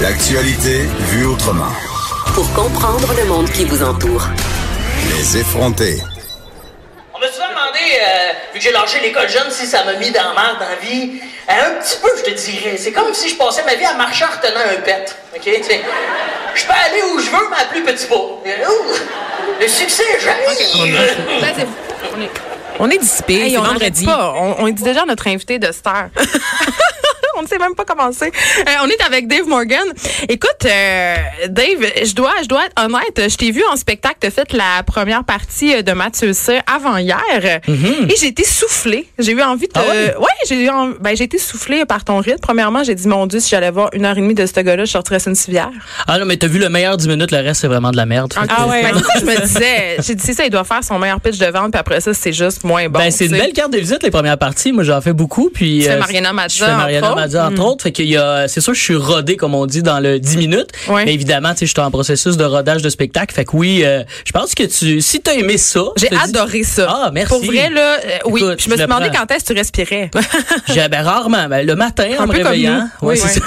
L'actualité vue autrement. Pour comprendre le monde qui vous entoure. Les effronter. On m'a souvent demandé, euh, vu que j'ai lâché l'école jeune, si ça m'a mis dans la merde dans la vie. Euh, un petit peu, je te dirais. C'est comme si je passais ma vie à marcher en retenant un pet. OK? Tu sais, je peux aller où je veux, mais à plus petit pas. Euh, le succès, j'arrive. On est, on est dissipé, Hey, c'est on vendredi. pas. On, on dit déjà à notre invité de star. on ne sait même pas commencer. Euh, on est avec Dave Morgan. Écoute, euh, Dave, je dois, je dois être honnête. Je t'ai vu en spectacle. Tu as fait la première partie euh, de Mathieu Cyr avant hier. Et j'ai été soufflée. J'ai eu envie de. Mm-hmm. Ah ouais? ouais, j'ai eu en- ben, j'ai été soufflée par ton rythme. Premièrement, j'ai dit, mon Dieu, si j'allais voir une heure et demie de ce gars-là, je sortirais sur une civière. Ah non, mais t'as vu le meilleur 10 minutes, le reste, c'est vraiment de la merde. Que- Ah ouais. je me disais, j'ai dit, c'est ça, il doit faire son meilleur pitch de vente, puis après ça, c'est juste moins bon. Ben, c'est une belle carte de visite, les premières parties. Moi, j'en fais beaucoup. Puis, Tu fais euh, Mariana Mazza, Je fais Mariana entre entre autres. Fait qu'il y a, c'est sûr, je suis rodé, comme on dit, dans le 10 minutes. Mais évidemment, tu sais, je suis en processus de rodage de spectacle. Fait que oui, euh, je pense que tu, si t'as aimé ça. J'ai adoré ça. Ah, merci. Pour vrai, là, euh, oui. Écoute, je me suis demandé prends. quand est-ce que tu respirais. J'ai, ben, rarement. Ben, le matin, en Un me peu comme réveillant. Oui, c'est ça.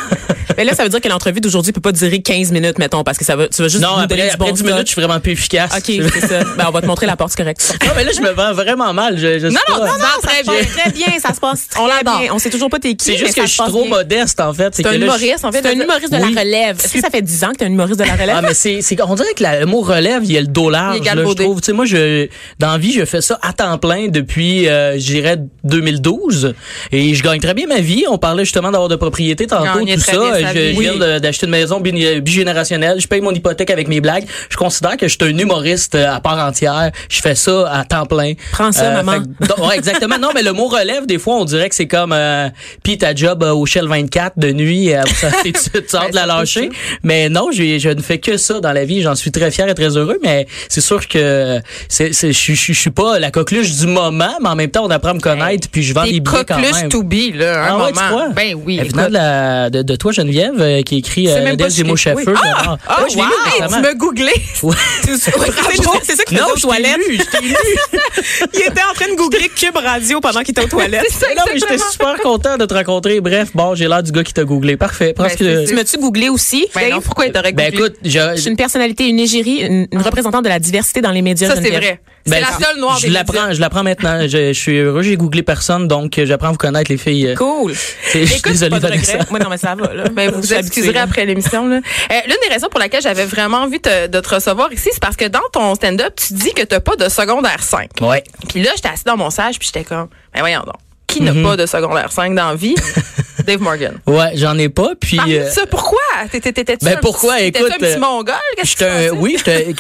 Mais là, ça veut dire que l'entrevue d'aujourd'hui peut pas durer 15 minutes, mettons, parce que ça va, tu vas juste Non, nous donner après, du bon après 10 stock. minutes, je suis vraiment plus efficace. OK, c'est ça. Ben, on va te montrer la porte, c'est correct. Non, mais là, je me vends vraiment mal. Je, je sais Non, non, pas. non, non, très bien. très bien, ça se passe très On bien. On sait toujours pas t'es qui, C'est juste que ça je suis trop modeste, en fait. C'est un humoriste, en fait. Un humoriste de la relève. Est-ce que ça fait 10 ans que t'es un humoriste de la relève? Ah, mais c'est, on dirait que le mot relève, il y a le là, je trouve. Tu sais, moi, je, dans vie, je fais ça à temps plein depuis, je dirais, 2012. Et je gagne très bien ma vie. On parlait justement d'avoir de propriété tantôt, tout ça. Je, je vie. viens d'acheter une maison bi- bigénérationnelle. Je paye mon hypothèque avec mes blagues. Je considère que je suis un humoriste euh, à part entière. Je fais ça à temps plein. Prends ça, maman. fait que- ouais, exactement. Non, mais le mot relève, des fois, on dirait que c'est comme, euh, puis ta job euh, au Shell 24 de nuit, euh, tu, tu sors de la lâcher. Mais non, j'ai- je ne fais que ça dans la vie. J'en suis très fier et très heureux. Mais c'est sûr que c'est, je, suis- je, suis- je pas la coqueluche du moment, mais en même temps, on apprend à me connaître. puis je vends T'es des billets quand coqueluche même. to be, là, un Ah ouais, tu moment. Ben oui. De, la, de, de toi, Geneviève, euh, qui écrit euh, même mots chez- oui. Ah! Ah, Ouais, je lu wow! Tu me googlé. Ouais. C'est ça qu'il Non, aux toilettes. lu. Il était en train de googler Cube Radio pendant qu'il était aux toilettes. Ça, Non, mais j'étais super content de te rencontrer. Bref, bon, j'ai l'air du gars qui t'a googlé. Parfait. Parce Ben, que, Tu m'as-tu googlé aussi? Ben non, pourquoi il t'aurait ben googlé? écoute, je, Je suis une personnalité, une égérie, une, une représentante de la diversité dans les médias. Ça, c'est vrai. Ben, C'est la seule noire je des l'apprends, je l'apprends maintenant. Je, je suis heureux, j'ai googlé personne, donc euh, j'apprends à vous connaître les filles. euh, Cool. c'est- Je suis Écoute, désolé, pas de regret. Moi, non, mais ça va, là. Ben, vous vous excuserez après l'émission. là. Euh, L'une des raisons pour laquelle j'avais vraiment envie te- de te recevoir ici, c'est parce que dans ton stand-up, tu dis que t'as pas de secondaire 5. Ouais. Puis là, j'étais assis dans mon sage, puis j'étais comme, ben voyons donc, qui n'a Mm-hmm. pas de secondaire 5 dans la vie? Dave Morgan. Ouais, j'en ai pas. Puis, euh, ça, pourquoi? T'étais, t'étais-tu ben, un pourquoi? petit- Écoute, un petit mongol? J'étais oui,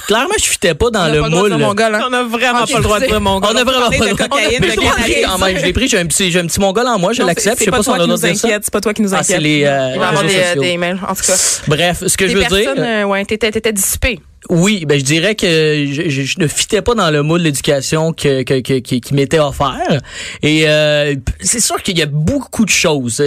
clairement, je fitais pas dans On a le pas le droit de moule. hein? On a vraiment pas le droit de je dire mongol. On a vraiment pas le de droit. cocaïne, Mais de je l'ai pris cannabis. quand même. Je l'ai pris. J'ai un petit, j'ai un petit mongol en moi. Je l'accepte. Je c'est sais pas si toi on a inquiète. C'est pas toi qui nous Ah, c'est inquiète. les, euh, Il va y avoir des, emails, en tout cas. Bref, ce que je veux dire. euh, ouais, t'étais, t'étais dissipé. Oui, ben je dirais que je, je- je ne fitais pas dans le moule de l'éducation que, que, que- qui, qui m'était offert. Et euh, c'est sûr qu'il y a beaucoup de choses.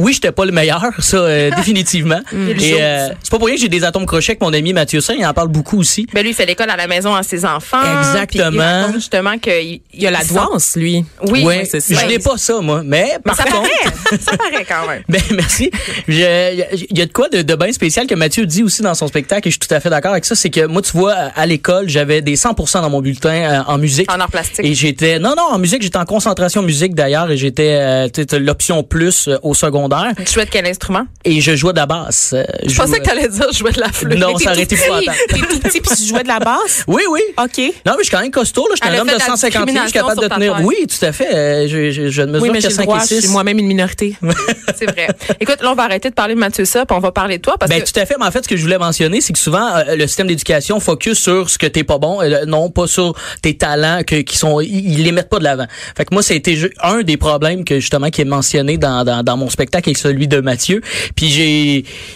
Oui, j'étais pas le meilleur, ça euh, définitivement. Et euh, c'est pas pour rien que j'ai des atomes crochets avec mon ami Mathieu Saint, il en parle beaucoup aussi. Ben lui, il fait l'école à la maison à ses enfants. Exactement. Il justement qu'il Il y a la douance, lui. Oui, c'est ça. je n'ai pas ça moi, mais Mais par ça contre, paraît. ça paraît quand même. Ben merci. Il y a de quoi de, de bien spécial que Mathieu dit aussi dans son spectacle et je suis tout à fait d'accord avec ça, c'est que moi tu vois à, l'école j'avais des 100% dans mon bulletin euh, en musique. En art plastique. Et j'étais non non en musique j'étais en concentration musique d'ailleurs et j'étais euh, l'option plus euh, au secondaire Tu jouais de quel instrument? et je jouais de la basse. Euh, Je pensais que t'allais dire jouer de la flûte. Non, ça aurait été. T'es tout petit puis tu jouais de la basse? Oui oui. OK. Non, mais je suis quand même costaud, là. Je suis un homme de la 150 livres, je suis capable de tenir. Oui, tout à fait. Euh, Je, je, je ne mesure Oui, mais que j'ai le 5 droit, et je suis 6. moi-même une minorité. C'est vrai. Écoute, là, on va arrêter de parler de Mathieu Sop, on va parler de toi parce Ben que tout à fait, mais en fait ce que je voulais mentionner c'est que souvent euh, le système d'éducation focus sur ce que t'es pas bon, euh, non pas sur tes talents que qui sont ils, ils les mettent pas de l'avant. Fait que moi ça a été ju- un des problèmes que justement qui est mentionné dans dans, dans mon spectacle avec celui de Mathieu. Puis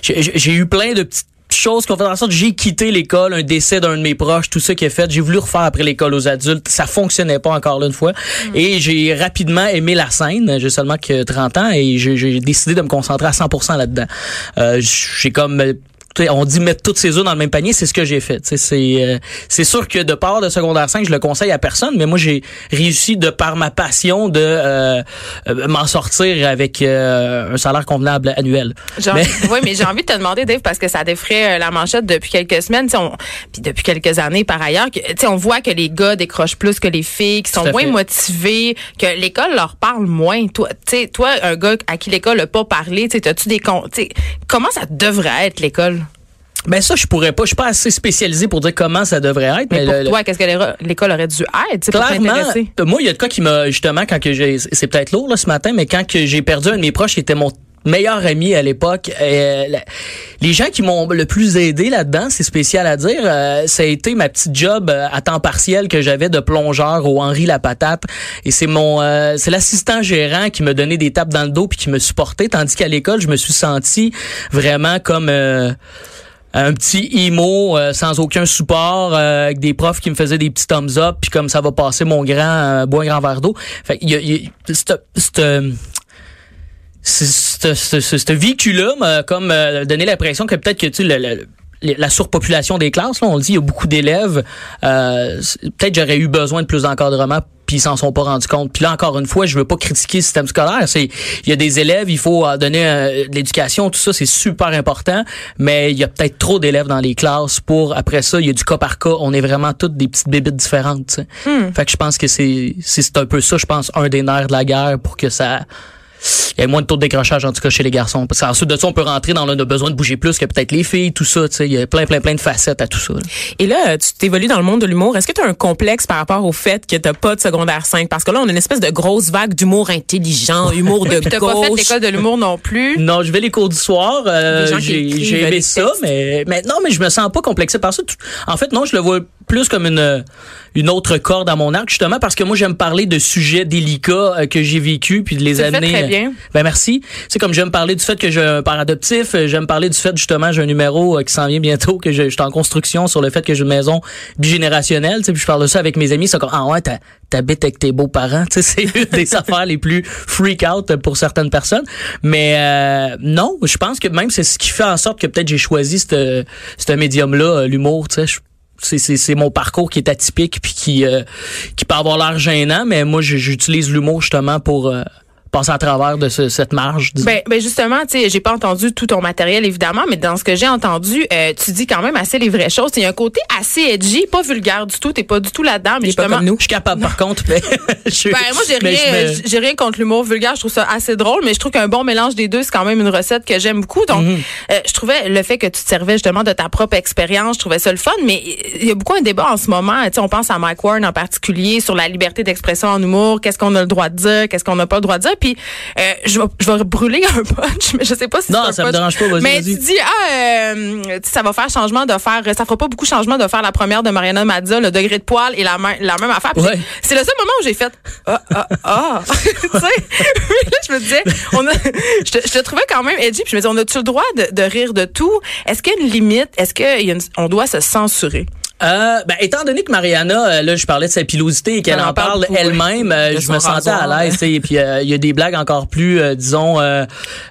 j'ai eu plein de petites choses qui ont fait en sorte que j'ai quitté l'école, un décès d'un de mes proches, tout ça qui est fait. J'ai voulu refaire après l'école aux adultes. Ça fonctionnait pas encore là, une fois. Et j'ai rapidement aimé la scène. J'ai seulement que 30 ans et j'ai décidé de me concentrer à 100% là-dedans. Euh, j'ai comme on dit mettre toutes ses œufs dans le même panier, c'est ce que j'ai fait. Tu C'est euh, c'est sûr que de part de secondaire 5, je le conseille à personne, mais moi j'ai réussi de par ma passion de euh, euh, m'en sortir avec euh, un salaire convenable annuel. J'ai Mais- envie- oui, mais j'ai envie de te demander, Dave, parce que ça défrait euh, la manchette depuis quelques semaines, tu on- puis depuis quelques années par ailleurs, que, tu on voit que les gars décrochent plus que les filles, qui sont moins fait. motivés, que l'école leur parle moins. Toi, tu sais, toi, un gars à qui l'école n'a pas parlé, tu sais, as-tu des tu sais, comment ça devrait être l'école? Ben ça, je pourrais pas. Je suis pas assez spécialisé pour dire comment ça devrait être. Mais Mais, pour le- le- toi, qu'est-ce que l'é- l'école aurait dû être, pour Clairement, moi, il y a de quoi qui m'a justement quand que j'ai, c'est peut-être lourd là ce matin, mais quand que j'ai perdu un de mes proches qui était mon meilleur ami à l'époque, euh, les gens qui m'ont le plus aidé là-dedans, c'est spécial à dire, euh, ça a été ma petite job euh, à temps partiel que j'avais de plongeur au Henri la patate, et c'est mon, euh, c'est l'assistant gérant qui me donnait des tapes dans le dos puis qui me supportait, tandis qu'à l'école, je me suis senti vraiment comme euh, un petit emo euh, sans aucun support euh, avec des profs qui me faisaient des petits thumbs up puis comme ça va passer mon grand euh, bois grand verre d'eau fait il y a, y a ce vécu-là m'a comme euh, donné l'impression que peut-être que tu le- le- la surpopulation des classes, là, on le dit, il y a beaucoup d'élèves. Euh, peut-être j'aurais eu besoin de plus d'encadrement, puis ils s'en sont pas rendus compte. Puis là, encore une fois, je veux pas critiquer le système scolaire. C'est, il y a des élèves, il faut euh, donner euh, de l'éducation, tout ça, c'est super important. Mais il y a peut-être trop d'élèves dans les classes pour après ça, il y a du cas par cas. On est vraiment toutes des petites bébites différentes. sais. Fait que je pense que c'est c'est un peu ça, je pense, un des nerfs de la guerre pour que ça il y a moins de taux de décrochage en tout cas chez les garçons. Parce qu'ensuite de ça, on peut rentrer dans le besoin de bouger plus que peut-être les filles, tout ça. Tu sais, il y a plein, plein, plein de facettes à tout ça. là. Et là, tu t'évolues dans le monde de l'humour. Est-ce que tu as un complexe par rapport au fait que t'as pas de secondaire 5? Parce que là, on a une espèce de grosse vague d'humour intelligent, humour de Puis t'as pas fait gauche. l'école de l'humour non plus? Non, je vais les cours du soir. euh, j'ai des aimé ça, mais, mais non, mais je me sens pas complexé par ça. Tout- En fait, non, je le vois plus comme une une autre corde à mon arc, justement parce que moi j'aime parler de sujets délicats euh, que j'ai vécu puis de les amener. très euh, bien. Ben merci. C'est comme j'aime parler du fait que j'ai un père adoptif, euh, j'aime parler du fait justement j'ai un numéro euh, qui s'en vient bientôt que je, je suis en construction sur le fait que j'ai une maison bigénérationnelle, tu sais, puis je parle de ça avec mes amis, c'est comme ah ouais, t'habites avec tes beaux-parents, tu sais, c'est une des affaires les plus freak out pour certaines personnes. Mais euh, non, je pense que même c'est ce qui fait en sorte que peut-être j'ai choisi ce ce médium là, l'humour, tu sais. C'est, mon parcours qui est atypique puis qui euh, qui peut avoir l'air gênant, mais moi j'utilise l'humour justement pour euh, passer à travers de ce- cette marge. Ben, ben justement, tu sais, j'ai pas entendu tout ton matériel évidemment, mais dans ce que j'ai entendu, euh, tu dis quand même assez les vraies choses. Il y a un côté assez edgy, pas vulgaire du tout. T'es pas du tout là-dedans, mais est pas justement. comme nous. je suis capable par contre, mais je, Ben, moi, j'ai rien, me- j'ai rien contre l'humour vulgaire. Je trouve ça assez drôle, mais je trouve qu'un bon mélange des deux, c'est quand même une recette que j'aime beaucoup. Donc, Mhm. euh, je trouvais le fait que tu te servais justement de ta propre expérience, je trouvais ça le fun, mais il y a beaucoup un débat en ce moment. Tu sais, on pense à Mike Warren en particulier sur la liberté d'expression en humour. Qu'est-ce qu'on a le droit de dire? Qu'est-ce qu'on n'a pas le droit de dire? Puis, euh, je vais, je vais brûler un punch, mais je sais pas si Non, un ça me punch. dérange pas, vas-y, Mais vas-y. tu dis, ah, euh, ça va faire changement de faire, ça fera pas beaucoup changement de faire la première de Mariana Mazza, le degré de poil et la, même la même affaire. Puis Ouais. C'est le seul moment où j'ai fait, ah, ah, ah. tu sais, Puis là, je me disais, on a, je, te, je te trouvais quand même edgy, puis je me disais, on a-tu le droit de, de rire de tout? Est-ce qu'il y a une limite? Est-ce qu'on doit se censurer? Euh, ben, étant donné que Mariana, euh, là, je parlais de sa pilosité et qu'elle Elle en en parle elle-même, euh, je me sentais à l'aise. tu sais, Et puis, euh, il y a des blagues encore plus, disons, euh,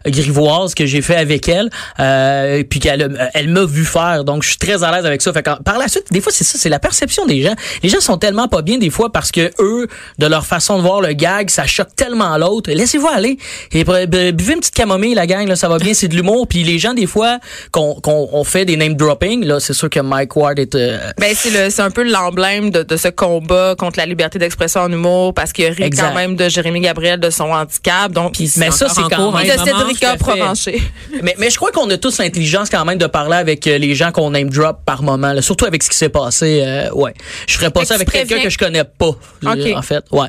grivoises que j'ai fait avec elle. Euh, et puis qu'elle elle m'a vu faire. Donc, je suis très à l'aise avec ça. Fait par la suite, des fois, c'est ça, c'est la perception des gens. Les gens sont tellement pas bien des fois parce que eux, de leur façon de voir le gag, ça choque tellement l'autre. Laissez-vous aller. Et bu- bu- buvez une petite camomille, la gang, là, ça va bien, c'est de l'humour. Puis les gens, des fois, qu'on qu'on on fait des name dropping, là, c'est sûr que Mike Ward est euh, Ben, c'est le, c'est un peu l'emblème de, de ce combat contre la liberté d'expression en humour parce qu'il rit Exact. quand même de Jérémy Gabriel de son handicap. Donc, Puis Mais ça, c'est quand même- de Cédrica à fait. Provencher. Mais, mais je crois qu'on a tous l'intelligence quand même de parler avec euh, les gens qu'on name drop par moment, là, surtout avec ce qui s'est passé. euh, ouais, je ferais pas Fait ça avec quelqu'un que je connais pas. euh, Ok. En fait, ouais.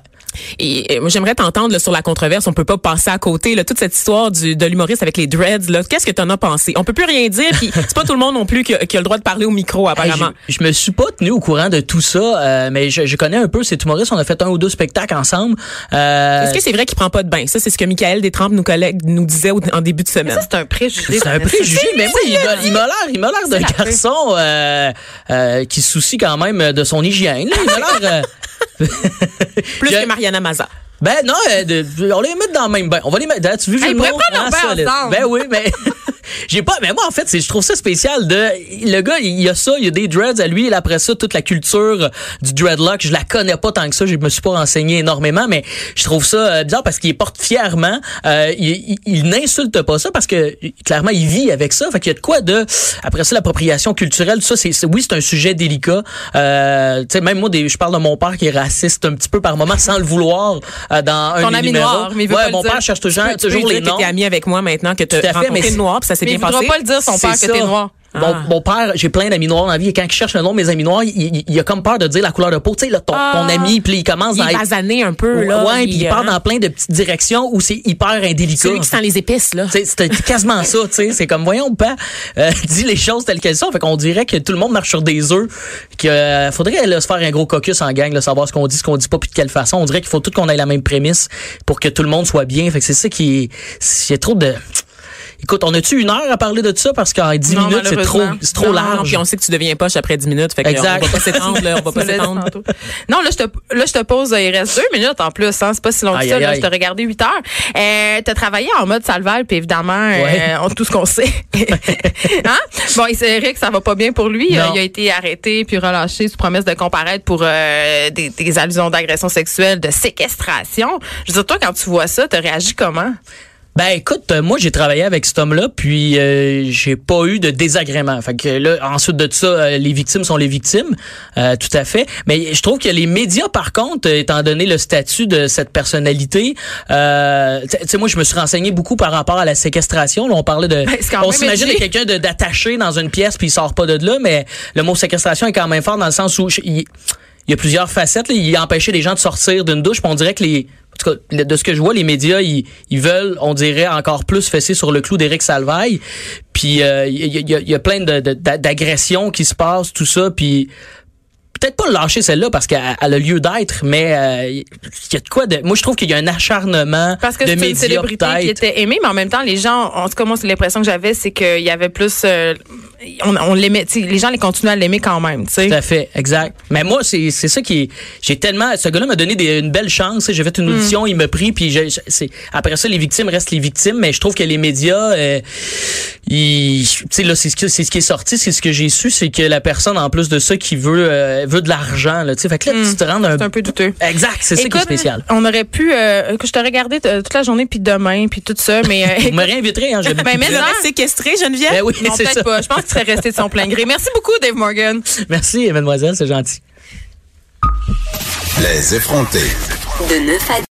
Et, moi, j'aimerais t'entendre là, sur la controverse. On peut pas passer à côté. Là, toute cette histoire du, de l'humoriste avec les dreads. Là, qu'est-ce que t'en as pensé? On peut plus rien dire. Puis c'est pas tout le monde non plus qui a, qui a le droit de parler au micro, apparemment. Hey, je, je me suis pas tenu au courant de tout ça, euh, mais je, je connais un peu cet humoriste. On a fait un ou deux spectacles ensemble. Euh, Est-ce que c'est vrai qu'il prend pas de bain? Ça, c'est ce que Michael Détrempe, nos collègues, nous disait au- en début de semaine. Ça, c'est un préjugé. c'est un préjugé, mais moi, il m'a- il m'a l'air, il m'a l'air d'un garçon euh, euh, qui se soucie quand même de son hygiène. là. Il m'a l'air. Plus je- que Mariana Maza. Ben non, euh, on les met dans le même bain. On va les mettre. Tu Hey, je ils pourraient prendre leur bain solide. Ben oui, mais j'ai pas, mais moi, en fait, c'est, je trouve ça spécial de, le gars, il y a ça, il y a des dreads à lui, et après ça, toute la culture du dreadlock, je la connais pas tant que ça, je me suis pas renseigné énormément, mais je trouve ça euh, bizarre parce qu'il porte fièrement, euh, il, il- il n'insulte pas ça parce que, clairement, il vit avec ça, fait qu'il y a de quoi de, après ça, l'appropriation culturelle, ça, c'est, oui, c'est un sujet délicat, euh, tu sais, même moi, des, je parle de mon père qui est raciste un petit peu par moment, sans le vouloir, dans un Ton ami numéros. noir, mais il veut ouais, pas le mon dire. père cherche toujours, Tu peux toujours lui les dire noms. que t'es ami avec moi maintenant, que tu as fait, mais rencontré c'est- le noir, puis ça s'est Mais bien il voudra passé. pas le dire son père que t'es noir. Mon, Ah. mon père, j'ai plein d'amis noirs dans la vie et quand je cherche le nom de mes amis noirs, il, il- il a comme peur de dire la couleur de peau. Tu sais, là, ton, Ah. ton ami, puis il commence Il à être... un peu, là. ouais, puis il part hein. dans plein de petites directions où c'est hyper indélicat. Celui qui sent les épices, là. C'est quasiment ça, tu sais. C'est comme, voyons, pas, euh, dis les choses telles qu'elles sont. Fait qu'on dirait que tout le monde marche sur des œufs. Qu'il faudrait là, se faire un gros caucus en gang, là, savoir ce qu'on dit, ce qu'on dit pas, puis de quelle façon. On dirait qu'il faut tout qu'on ait la même prémisse pour que tout le monde soit bien. Fait que c'est ça qui est, c'est trop de, écoute, on a-tu une heure à parler de ça? Parce qu'en 10 Non, minutes, c'est trop, trop Non, large. Puis on sait que tu deviens poche après 10 minutes. Fait que Exact. on va pas s'étendre, là. On va pas s'étendre. Non, là, je te, là, je te pose, euh, il reste deux minutes en plus, hein. C'est pas si long que ça, là. Je t'ai regardé huit heures. Euh, t'as travaillé en mode salval, puis évidemment, Ouais. euh, on- tout ce qu'on sait. hein? Bon, il c'est Eric, ça va pas bien pour lui. Non. Euh, Il a été arrêté puis relâché sous promesse de comparaître pour euh, des, des allusions d'agression sexuelle, de séquestration. Je veux dire, toi, quand tu vois ça, t'as réagi comment? Ben écoute, euh, moi j'ai travaillé avec cet homme-là, puis euh, j'ai pas eu de désagrément. Fait que là, ensuite de ça, euh, les victimes sont les victimes, euh, tout à fait. Mais je trouve que les médias, par contre, euh, étant donné le statut de cette personnalité, euh, tu sais, moi je me suis renseigné beaucoup par rapport à la séquestration. Là, on parlait de, Ben, on s'imagine quelqu'un d'attaché dans une pièce puis il sort pas de là, mais le mot séquestration est quand même fort dans le sens où je- il, il y a plusieurs facettes. Là. Il empêchait les gens de sortir d'une douche. Puis on dirait que les, en tout cas, de ce que je vois, les médias, ils, ils veulent, on dirait, encore plus fesser sur le clou d'Éric Salvaille. Puis euh, il y, a- il y a- a plein de- de- d'agressions qui se passent, tout ça. Puis peut-être pas le lâcher celle-là parce qu'elle elle a lieu d'être, mais euh, il y a de quoi de. Moi, je trouve qu'il y a un acharnement Parce que de c'est une médias célébrité qui était aimée, mais en même temps, les gens, en tout cas, moi, c'est l'impression que j'avais, c'est qu'il y avait plus, euh, on, on l'aimait, les gens les continuaient à l'aimer quand même, tu sais. Tout à fait, exact. Mais moi, c'est c'est ça qui est. J'ai tellement. Ce gars-là m'a donné des- une belle chance. tu sais, J'ai fait une audition, il m'a pris, puis j'ai- c'est après ça, les victimes restent les victimes. Mais je trouve que les médias, euh, ils- tu sais là, c'est ce, que- c'est ce qui est sorti, c'est ce que j'ai su, c'est que la personne, en plus de ça, qui veut euh, veut de l'argent, là. Tu sais, fait que là, tu te rends un. C'est un peu douteux. Exact, c'est ça qui est spécial. On aurait pu, euh, que je te regardais toute la journée puis demain puis tout ça, mais euh, Vous me réinviterez, hein. j'habite Ben, mais séquestré, Geneviève? Ben oui, non, c'est peut-être ça. pas. Je pense serait resté de son plein gré. Merci beaucoup, Dave Morgan. Merci, mademoiselle, c'est gentil. Les effrontés. De 9 à